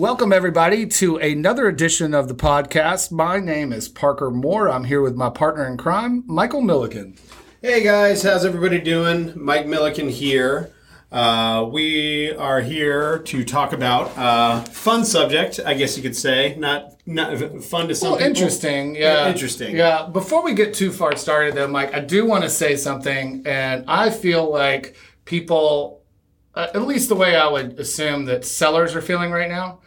Welcome, everybody, to another edition of the podcast. My name is Parker Moore. I'm here with my partner in crime, Michael Milliken. Hey guys, how's everybody doing? Mike Milliken here. Uh, we are here to talk about uh, fun subject, I guess you could say. Not not fun to some Well, people. interesting, yeah. Interesting. Yeah. Before we get too far started, though, Mike, I do want to say something, and I feel like people, uh, at least the way I would assume that sellers are feeling right now.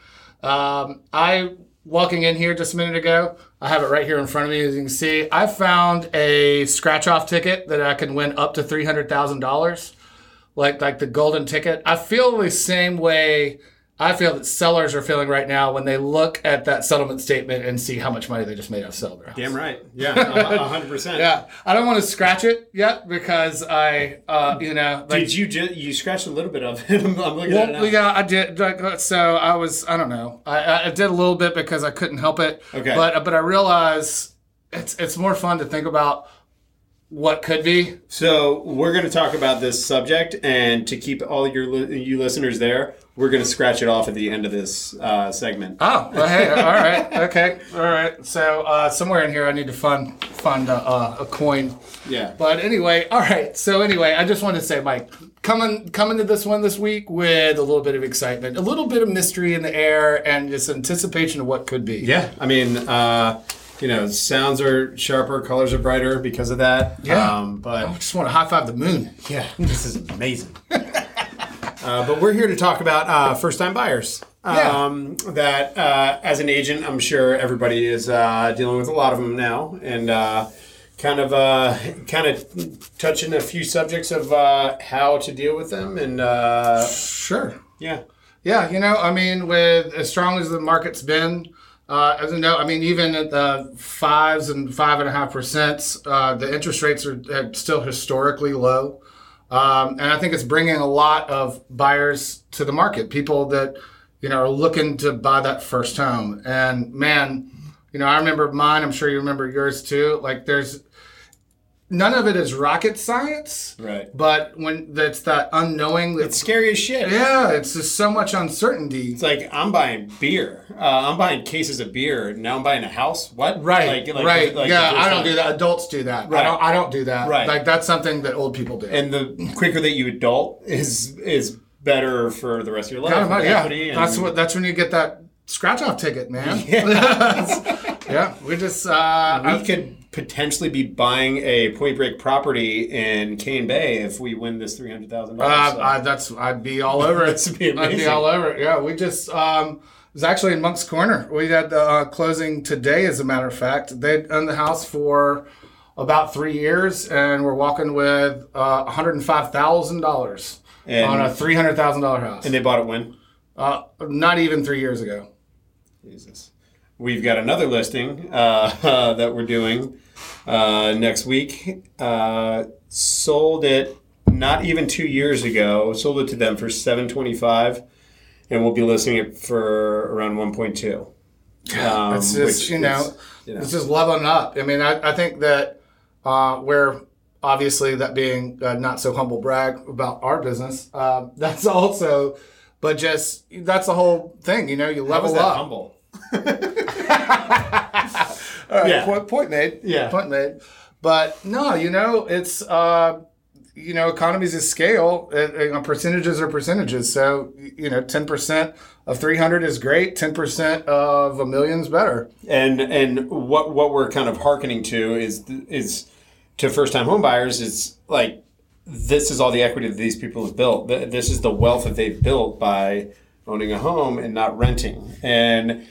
Um, I walking in here just a minute ago. I have it right here in front of me, as you can see. I found a scratch-off ticket that I can win up to three hundred thousand dollars, like like the golden ticket. I feel the same way. I feel that sellers are feeling right now when they look at that settlement statement and see how much money they just made off selling their house. Damn right. Yeah, hundred percent. Yeah, I don't want to scratch it yet because I, uh, you know, like, Did you ju- you scratched a little bit of it? I'm, looking at it now. yeah, I did. like, So I was, I don't know, I, I did a little bit because I couldn't help it. Okay. But but I realize it's it's more fun to think about what could be. So we're going to talk about this subject, and to keep all your you listeners there, we're going to scratch it off at the end of this uh, segment. Oh, well, hey, all right, okay, all right. So uh, somewhere in here, I need to fund fund a, uh, a coin. Yeah. But anyway, all right. So anyway, I just wanted to say, Mike, coming coming to this one this week with a little bit of excitement, a little bit of mystery in the air, and just anticipation of what could be. Yeah, I mean, uh, you know, sounds are sharper, colors are brighter because of that. Yeah. Um, but I just want to high five the moon. yeah, this is amazing. uh, but we're here to talk about uh, first-time buyers. Yeah. Um, that uh, as an agent, I'm sure everybody is uh, dealing with a lot of them now, and uh, kind of uh, kind of touching a few subjects of uh, how to deal with them, and uh, Sure. yeah. Yeah, you know, I mean, with as strong as the market's been, uh, as you know, I mean, even at the fives and five and a half percent, uh, the interest rates are, are still historically low, um, and I think it's bringing a lot of buyers to the market. People that you know are looking to buy that first home, and man, you know, I remember mine. I'm sure you remember yours too. Like, there's none of it is rocket science, Right. but when that's that unknowing that It's scary as shit. yeah, it's just so much uncertainty. It's like I'm buying beer. Uh, I'm buying cases of beer. Now I'm buying a house. What? Right, Like- like- right. like yeah, I don't do that. Adults do that. I don't. I don't do that. Right. Like that's something that old people do. And the quicker that you adult is is better for the rest of your life. Money, yeah, and- that's what. That's when you get that scratch off ticket, man. Yeah, we just. Uh, we I- could potentially be buying a Point Break property in Cane Bay if we win this three hundred thousand uh, dollars. I, that's. I'd be all over it. Be I'd be all over it. Yeah, we just. Um, it was actually in Moncks Corner. We had the uh, closing today, as a matter of fact. They'd owned the house for about three years, and we're walking with uh, one hundred and five thousand dollars on a three hundred thousand dollar house. and they bought it when? Uh, not even three years ago. Jesus. We've got another listing uh, that we're doing uh, next week. Uh, sold it not even two years ago. Sold it to them for seven twenty five, and we'll be listing it for around one point two. Um, It's just which you know, is, you know. it's just leveling up. I mean, I, I think that uh, where obviously that being uh, not so humble brag about our business, uh, that's also, but just that's the whole thing. You know, you level that up. humble? All right, Yeah. point, point made. Yeah. point made. But no, you know, it's uh, you know, economies of scale. Uh, you percentages are percentages. So you know, ten percent of three hundred is great. Ten percent of a million is better. And and what what we're kind of hearkening to is is to first time home buyers is like this is all the equity that these people have built. This is the wealth that they've built by owning a home and not renting. And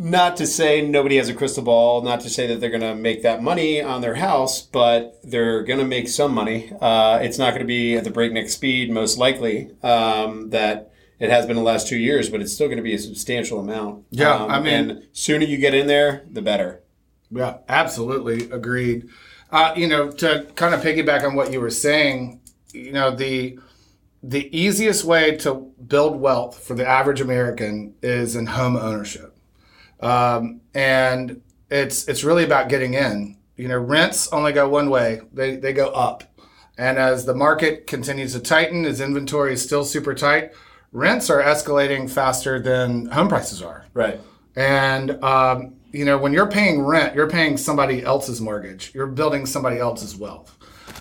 not to say nobody has a crystal ball, not to say that they're going to make that money on their house, but they're going to make some money. Uh, it's not going to be at the breakneck speed, most likely, um, that it has been the last two years, but it's still going to be a substantial amount. Yeah, Um, I mean- and sooner you get in there, the better. Yeah, absolutely agreed. Uh, you know, to kind of piggyback on what you were saying, you know, the the easiest way to build wealth for the average American is in home ownership, um, and it's it's really about getting in. You know, rents only go one way; they they go up, and as the market continues to tighten, as inventory is still super tight, rents are escalating faster than home prices are. Right. And um, you know, when you're paying rent, you're paying somebody else's mortgage. You're building somebody else's wealth.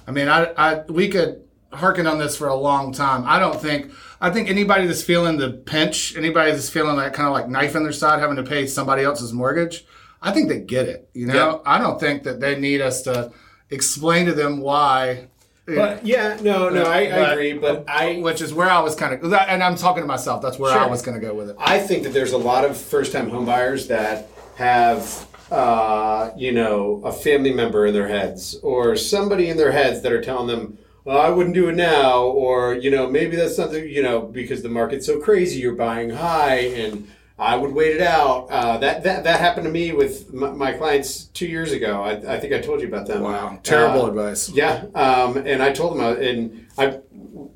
I mean, I, I we could harken on this for a long time. I don't think I think anybody that's feeling the pinch, anybody that's feeling that kind of like knife in their side, having to pay somebody else's mortgage, I think they get it. You know, Yeah. I don't think that they need us to explain to them why. But yeah, no, no, I, I agree. But I, which is where I was kind of, and I'm talking to myself. That's where I was going to go with it. I think that there's a lot of first-time homebuyers that have, uh, you know, a family member in their heads or somebody in their heads that are telling them, well, I wouldn't do it now, or you know, maybe that's something, you know, because the market's so crazy, you're buying high, and I would wait it out. Uh, that that that happened to me with my, my clients two years ago. I, I think I told you about them. Wow, terrible Uh, advice. yeah, um, and I told them, uh, and I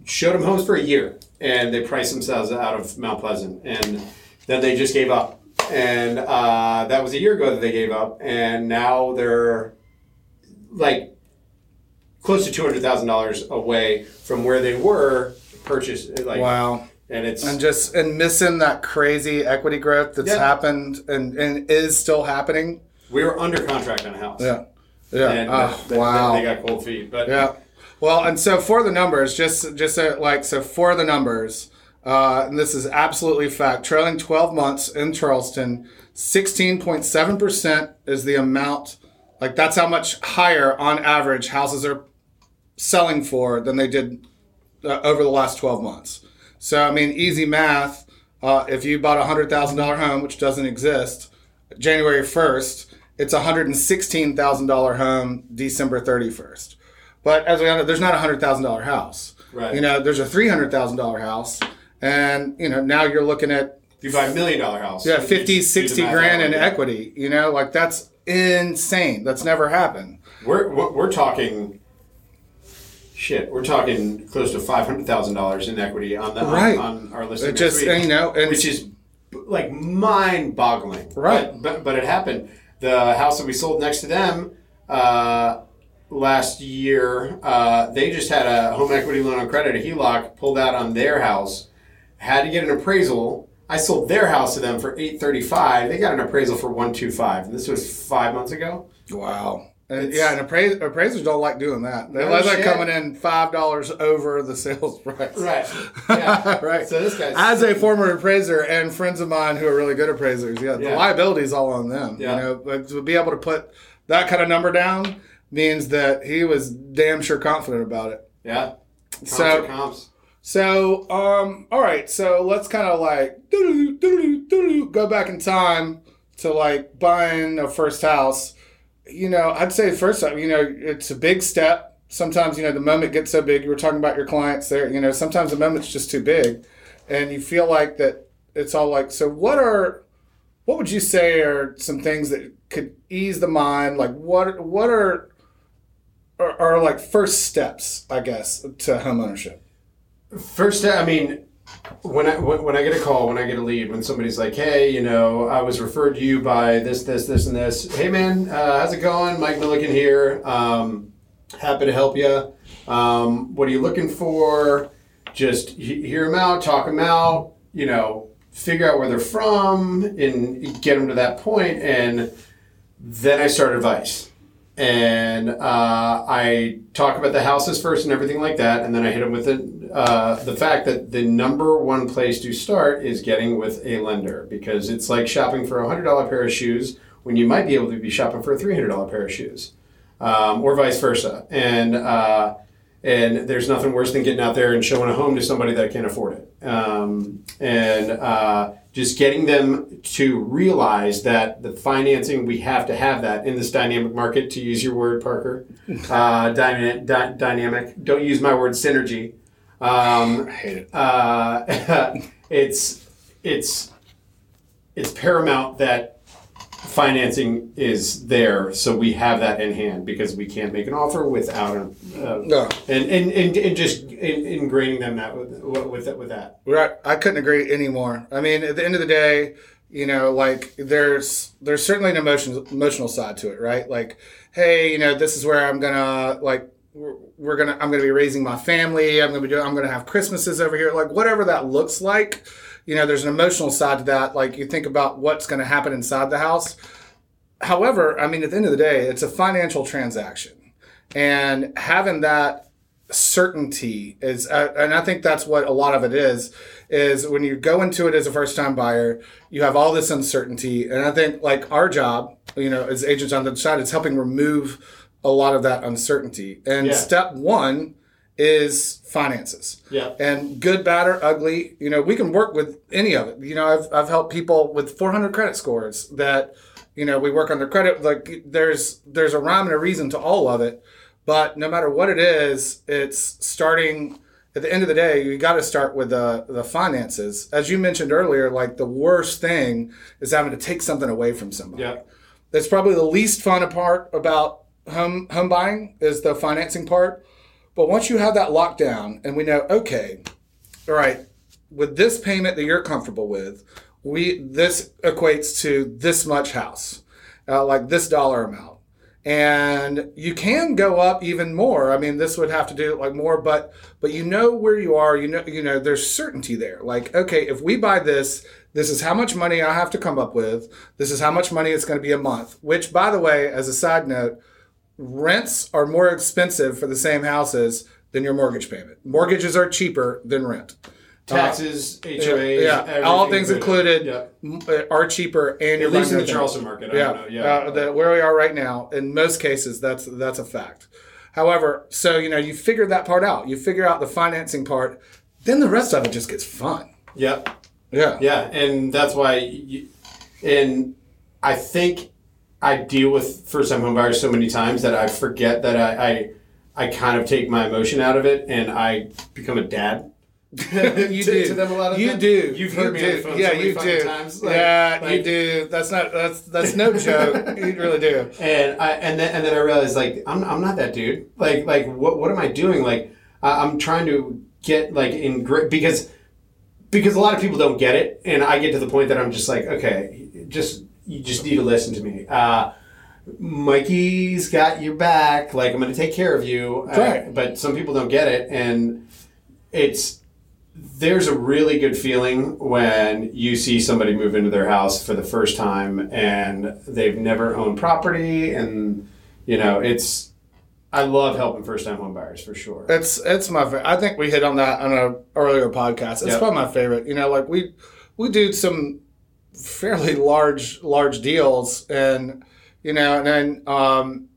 showed them homes for a year, and they priced themselves out of Mount Pleasant, and then they just gave up. And uh, that was a year ago that they gave up, and now they're like close to two hundred thousand dollars away from where they were purchased. Like, Wow. and it's and just and missing that crazy equity growth that's Yeah. happened and, and is still happening. we were under contract on a house. Yeah. Yeah. and they- wow. they got cold feet. But yeah. Well, and so for the numbers, just just so, like so for the numbers, uh, and this is absolutely fact. Trailing 12 months in Charleston, 16.7 percent is the amount. Like that's how much higher on average houses are selling for than they did uh, over the last 12 months. So, I mean, easy math. Uh, if you bought a hundred thousand dollar home, which doesn't exist, January first, it's a hundred and sixteen thousand dollar home December thirty first. But as we know, there's not a hundred thousand dollar house. Right. You know, there's a three hundred thousand dollar house, and you know now you're looking at if you buy a million dollar house, yeah, you 50, 60 grand in equity. You know, like that's insane. That's never happened. We're we're talking. Shit, we're talking close to five hundred thousand dollars in equity on the Right. on, on our listing. It just week, you know, and which is like mind-boggling. Right. But, but but it happened. The house that we sold next to them uh, last year, uh, they just had a home equity loan on credit, a HELOC pulled out on their house, had to get an appraisal. I sold their house to them for eight thirty-five. They got an appraisal for one two five, and this was five months ago. Wow. And yeah, and apprais- appraisers don't like doing that. They No like that coming in five dollars over the sales price. Right. Yeah. right. So this guy, As a former appraiser and friends of mine who are really good appraisers, yeah, the Yeah. liability is all on them. Yeah. You know, but to be able to put that kind of number down means that he was damn sure confident about it. yeah. Comps So- comps. So, um, all right, so let's kind of like go back in time to like buying a first house. You know, I'd say first time, you know, it's a big step. Sometimes, you know, the moment gets so big. You were talking about your clients there. You know, sometimes the moment's just too big, and you feel like that it's all like. So, what are, what would you say are some things that could ease the mind? Like, what what are are, are like first steps, I guess, to home ownership? First, I mean, when I when, I get a call, when I get a lead, when somebody's like, "Hey, you know, I was referred to you by this, this, this, and this. Hey, man, uh, how's it going? Mike Milliken here. Um, happy to help you. Um, what are you looking for? Just he- hear them out, talk them out. You know, figure out where they're from, and get them to that point, and then I start advice. And uh, I talk about the houses first and everything like that, and then I hit them with the uh, the fact that the number one place to start is getting with a lender because it's like shopping for a hundred dollar pair of shoes when you might be able to be shopping for a three hundred dollar pair of shoes, um, or vice versa. And uh, and there's nothing worse than getting out there and showing a home to somebody that can't afford it. Um, and uh, just getting them to realize that the financing, we have to have that in this dynamic market, to use your word, Parker. Uh, dyna- dy- dynamic. Don't use my word synergy. Um, I hate it. uh, it's it's it's paramount that financing is there, so we have that in hand because we can't make an offer without a, uh, No. and, and, and, and just in, ingraining them that with with that with that. Right. I couldn't agree anymore. I mean, at the end of the day, you know, like there's there's certainly an emotional emotional side to it, right? Like, hey, you know, this is where I'm gonna like we're, we're gonna I'm gonna be raising my family. I'm gonna be doing I'm gonna have Christmases over here. Like whatever that looks like, you know, there's an emotional side to that. Like you think about what's gonna happen inside the house. However, I mean, at the end of the day, it's a financial transaction, and having that certainty is, uh, and I think that's what a lot of it is, is when you go into it as a first time buyer, you have all this uncertainty, and I think like our job, you know, as agents on the side, is helping remove a lot of that uncertainty. And Yeah. step one is finances. Yeah. And good, bad, or ugly, you know, we can work with any of it. You know, I've, I've helped people with 400 credit scores that, you know, we work on their credit. Like there's, there's a rhyme and a reason to all of it. But no matter what it is, it's starting at the end of the day, you got to start with the, the finances. As you mentioned earlier, like the worst thing is having to take something away from somebody. Yeah. That's probably the least fun part about home home buying is the financing part. But once you have that locked down and we know, okay, all right, with this payment that you're comfortable with, we this equates to this much house, uh, like this dollar amount, and you can go up even more. I mean, this would have to do like more, but but you know where you are. You know, you know, there's certainty there. Like, okay, if we buy this, this is how much money I have to come up with. This is how much money it's going to be a month. Which, by the way, as a side note, rents are more expensive for the same houses than your mortgage payment. Mortgages are cheaper than rent. Taxes, HOAs, yeah, all things included Yeah. uh, are cheaper, and you're At least in the. Charleston market. I Yeah, don't know. Yeah. Uh, the, where we are right now, in most cases, that's that's a fact. However, so you know, you figure that part out. You figure out the financing part, then the rest of it just gets fun. Yep. Yeah, Yeah, and that's why, you, and I think I deal with first time home buyers so many times that I forget that I, I, I kind of take my emotion out of it and I become a dad. you to, do. to them a lot of you times. do. You've You heard me do. on the phone Yeah, so many you fucking do. times. Like- yeah, you do. That's not. That's that's no joke. you really do. And I and then and then I realized like I'm, I'm not that dude. Like like what what am I doing? Like I, I'm trying to get like in grit because because a lot of people don't get it, and I get to the point that I'm just like okay, just you just need to listen to me. Uh, Mikey's got your back. Like I'm going to take care of you. Uh, but some people don't get it, and it's there's a really good feeling when you see somebody move into their house for the first time and they've never owned property and you know it's i love helping first time home buyers for sure It's it's my favorite. I think we hit on that on a earlier podcast. It's Yep. probably my favorite. You know, like we we do some fairly large large deals, and you know, and then um,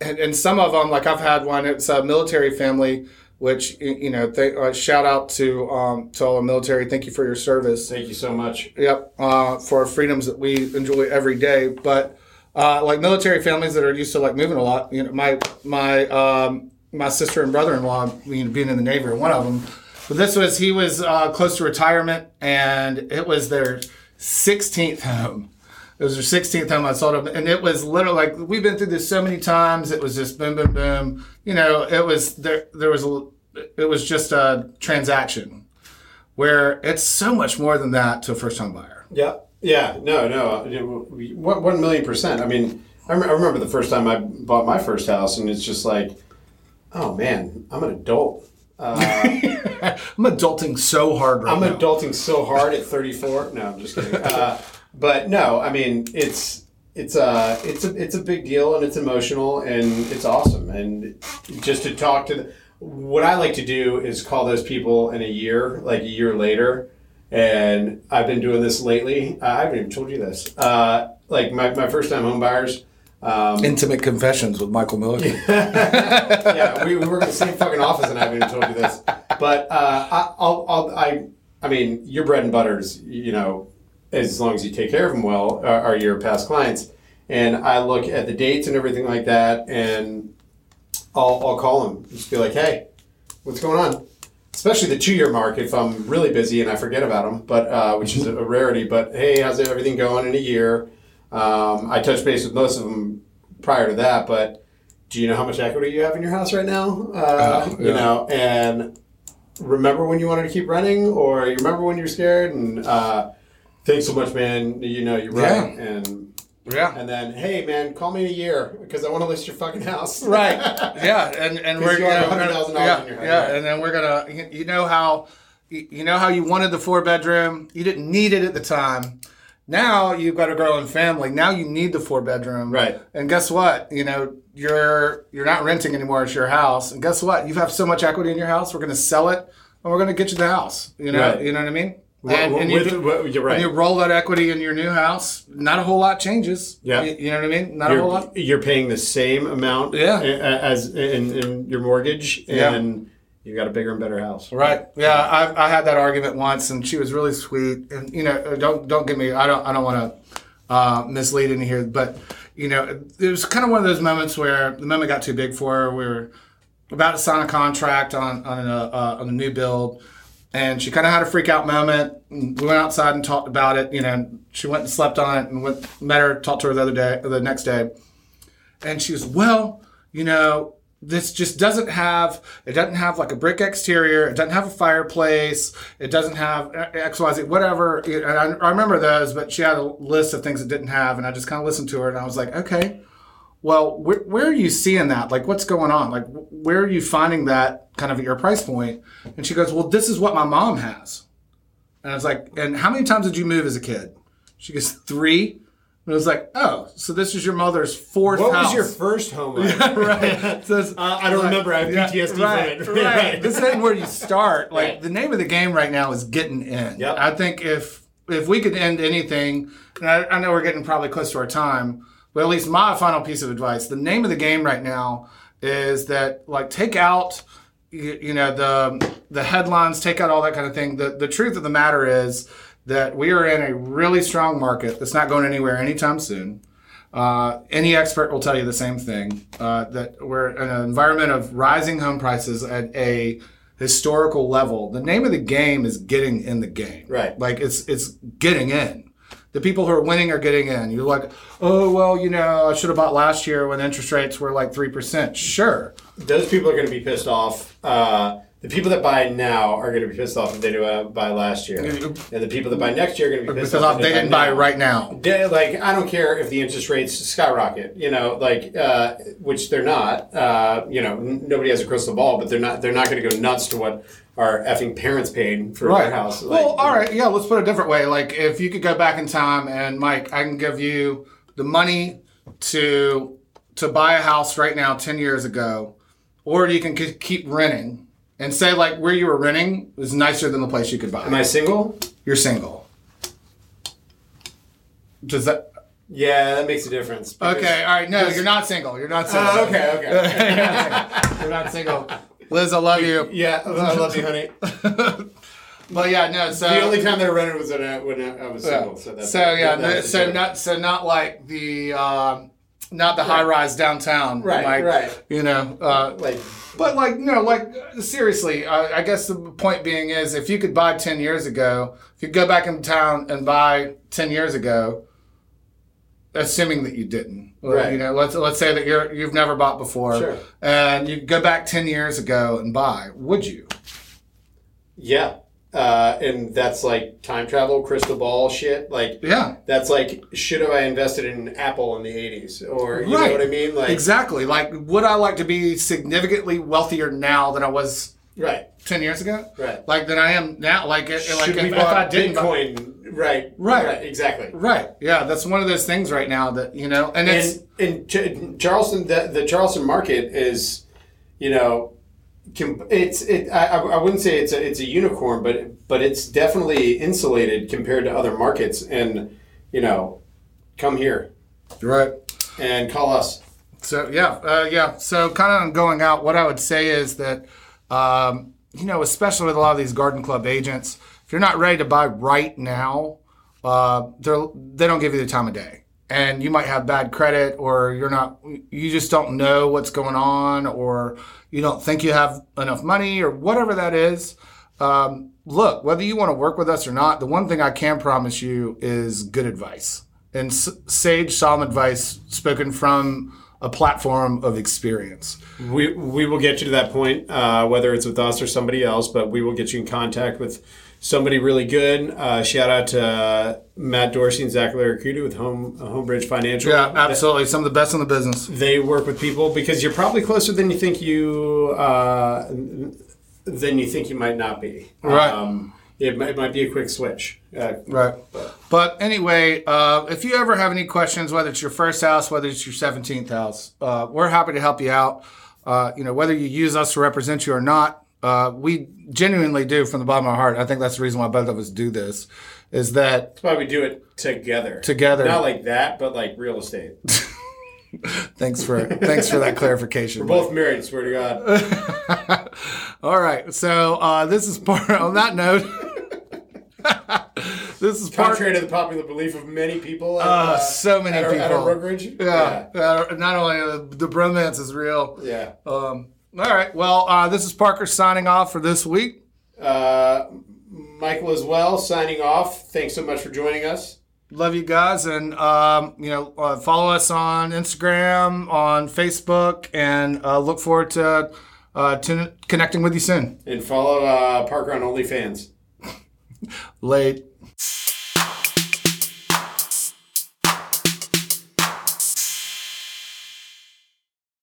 and, and some of them like I've had one. It's a military family, which you know, they, uh, shout out to um, to all the military. Thank you for your service. thank you so much Yep, uh, for freedoms that we enjoy every day. But uh, like military families that are used to like moving a lot, you know, my my um, my sister and brother in law, you know, being in the Navy, are one of them. But this was he was uh, close to retirement, and it was their 16th home. It was their 16th home I sold them, and it was literally like we've been through this so many times. It was just boom, boom, boom. You know, it was there. There was a, it was just a transaction where it's so much more than that to a first time buyer. yeah yeah no no one million percent i mean I remember the first time i bought my first house and it's just like oh man i'm an adult uh, I'm adulting so hard right now. I'm now. adulting so hard at 34. No, I'm just kidding. Uh, but no, I mean it's it's a it's a it's a big deal and it's emotional and it's awesome and just to talk to the, what I like to do is call those people in a year, like a year later, and I've been doing this lately. I haven't even told you this. Uh, like my, my first time home buyers. Um, Intimate confessions with Michael Milliken. yeah, we, we work in the same fucking office, and I haven't even told you this. But uh, I, I'll, I'll, I, I mean, your bread and butters, you know, as long as you take care of them well, are, are your past clients. And I look at the dates and everything like that, and I'll, I'll call them, just be like, hey, what's going on? Especially the two-year mark if I'm really busy and I forget about them, but uh, which is a rarity. But hey, how's everything going in a year? Um, I touch base with most of them prior to that, but do you know how much equity you have in your house right now? Uh, yeah. You know, and remember when you wanted to keep running, or you remember when you were scared? And uh, thanks so much, man. You know, you're right. And Yeah. And then, hey man, call me in a year because I want to list your fucking house. right. Yeah, and and we're you have gonna, $100,000 yeah, in your house, yeah, right. and then we're gonna you you know how you know how you wanted the four bedroom, you didn't need it at the time. Now you've got a growing family. Now you need the four bedroom. Right. And guess what? You know, you're you're not renting anymore. It's your house. And guess what? You have so much equity in your house. We're going to sell it, and we're going to get you the house. You know. Right. You know what I mean? And, and you, well, you're right. and you roll that equity in your new house. Not a whole lot changes. Yeah. You, you know what I mean? Not a whole lot. you're paying the same amount Yeah. as in, in your mortgage Yeah. You got a bigger and better house. Right. Yeah. I, I had that argument once, and she was really sweet. And you know, don't don't get me. I don't I don't want to uh, mislead any here, but you know, it was kind of one of those moments where the moment got too big for her. We were about to sign a contract on on a uh, on a new build, and she kind of had a freak out moment. We went outside and talked about it. You know, she went and slept on it, and went met her, talked to her the other day, the next day, and she was well, you know, this just doesn't have it doesn't have like a brick exterior it doesn't have a fireplace it doesn't have xyz whatever. And I, I remember those but she had a list of things it didn't have and i just kind of listened to her and i was like okay well where, where are you seeing that? Like what's going on? Like wh- where are you finding that kind of at your price point? And she goes well this is what my mom has. And i was like and how many times did you move as a kid? She goes three and I was like, oh, so this is your mother's fourth What house. was your first home? right. So Uh, I don't remember. I have yeah, PTSD right, from it. Right. this ain't where you start. Like Right. the name of the game right now is getting in. Yep. I think if if we could end anything, and I, I know we're getting probably close to our time, but at least my final piece of advice: the name of the game right now is that like take out. You, you know the the headlines, take out all that kind of thing. The the truth of the matter is that we are in a really strong market that's not going anywhere anytime soon. Uh, any expert will tell you the same thing uh, that we're in an environment of rising home prices at a historical level. The name of the game is getting in the game. Right. Like it's it's getting in. The people who are winning are getting in. You're like, oh well, you know, I should have bought last year when interest rates were like three percent. Sure. Those people are going to be pissed off. Uh, the people that buy now are going to be pissed off if they do uh, buy last year, and the people that buy next year are going to be pissed Because off if they didn't buy now. right now. They- like I don't care if the interest rates skyrocket, you know, like uh, which they're not. Uh, you know, n- nobody has a crystal ball, but they're not. They're not going to go nuts to what our effing parents paid for their house. Like, well, all right. Yeah, let's put it a different way. Like, if you could go back in time, and Mike, I can give you the money to to buy a house right now, ten years ago, or you can keep renting and say like where you were renting was nicer than the place you could buy. Am I single? You're single. Does that? Yeah, that makes a difference. Okay. All right. No, you're not single. You're not single. Oh, okay, okay. you're not single. Liz, I love you. yeah, I love you, honey. But yeah, no. So The only time that I rented was when I, when I was single. So, that's, so yeah, no, so not so not like the um, not the high rise downtown, Right, Mike, right. You know, uh, like but like no, like seriously, I, I guess the point being is if you could buy ten years ago, if you go back in town and buy ten years ago, assuming that you didn't, Right. You know, let's let's say that you're you've never bought before, Sure. and you go back ten years ago and buy, would you? yeah, uh, and that's like time travel, crystal ball shit. Like Yeah. that's like should have I invested in Apple in the '80s, or you Right. know what I mean? Like Exactly. Like, would I like to be significantly wealthier now than I was right, 10 years ago? right. Like, than I am now. Like, it, like if, if I didn't. buy- Bitcoin? right, Right. exactly. right. Yeah. That's one of those things right now that, you know, and it's. And in Ch- Charleston, the, the Charleston market is, you know, com- it's it. I, I wouldn't say it's a it's a unicorn, but but it's definitely insulated compared to other markets. And you know, come here Right. and call us. So, yeah. Uh, yeah. So, kind of going out, what I would say is that, um, you know, especially with a lot of these garden club agents, if you're not ready to buy right now, uh, they're, they don't give you the time of day. And you might have bad credit, or you're not, you just don't know what's going on, or you don't think you have enough money, or whatever that is. Um, look, whether you want to work with us or not, the one thing I can promise you is good advice and s- sage, solemn advice spoken from a platform of experience. We we will get you to that point, uh, whether it's with us or somebody else. But we will get you in contact with somebody really good. Uh, shout out to uh, Matt Dorsey and Zach Laracuda with Home uh, Homebridge Financial. Yeah, absolutely. Some of the best in the business. They work with people because you're probably closer than you think you uh, than you think you might not be. Right. Um, it, might, it might be a quick switch. Uh, Right. But anyway, uh, if you ever have any questions, whether it's your first house, whether it's your 17th house, uh, we're happy to help you out. Uh, you know, whether you use us to represent you or not, uh, we genuinely do from the bottom of our heart. I think that's the reason why both of us do this, is that that's why we do it together. Together. Not like that, but like real estate. thanks for thanks for that clarification. We're both married, swear to God. All right, so uh, this is part. On that note, this is part. Contrary to the popular belief of many people. At, Uh, so many at our, at our people. brokerage. Yeah, uh, not only uh, the bromance is real. Yeah. Um, all right. Well, uh, this is Parker signing off for this week. Uh, Michael as well, signing off. Thanks so much for joining us. Love you guys, and um, you know, uh, follow us on Instagram, on Facebook, and uh, look forward to uh, to connecting with you soon. And follow uh, Parker on OnlyFans. Late.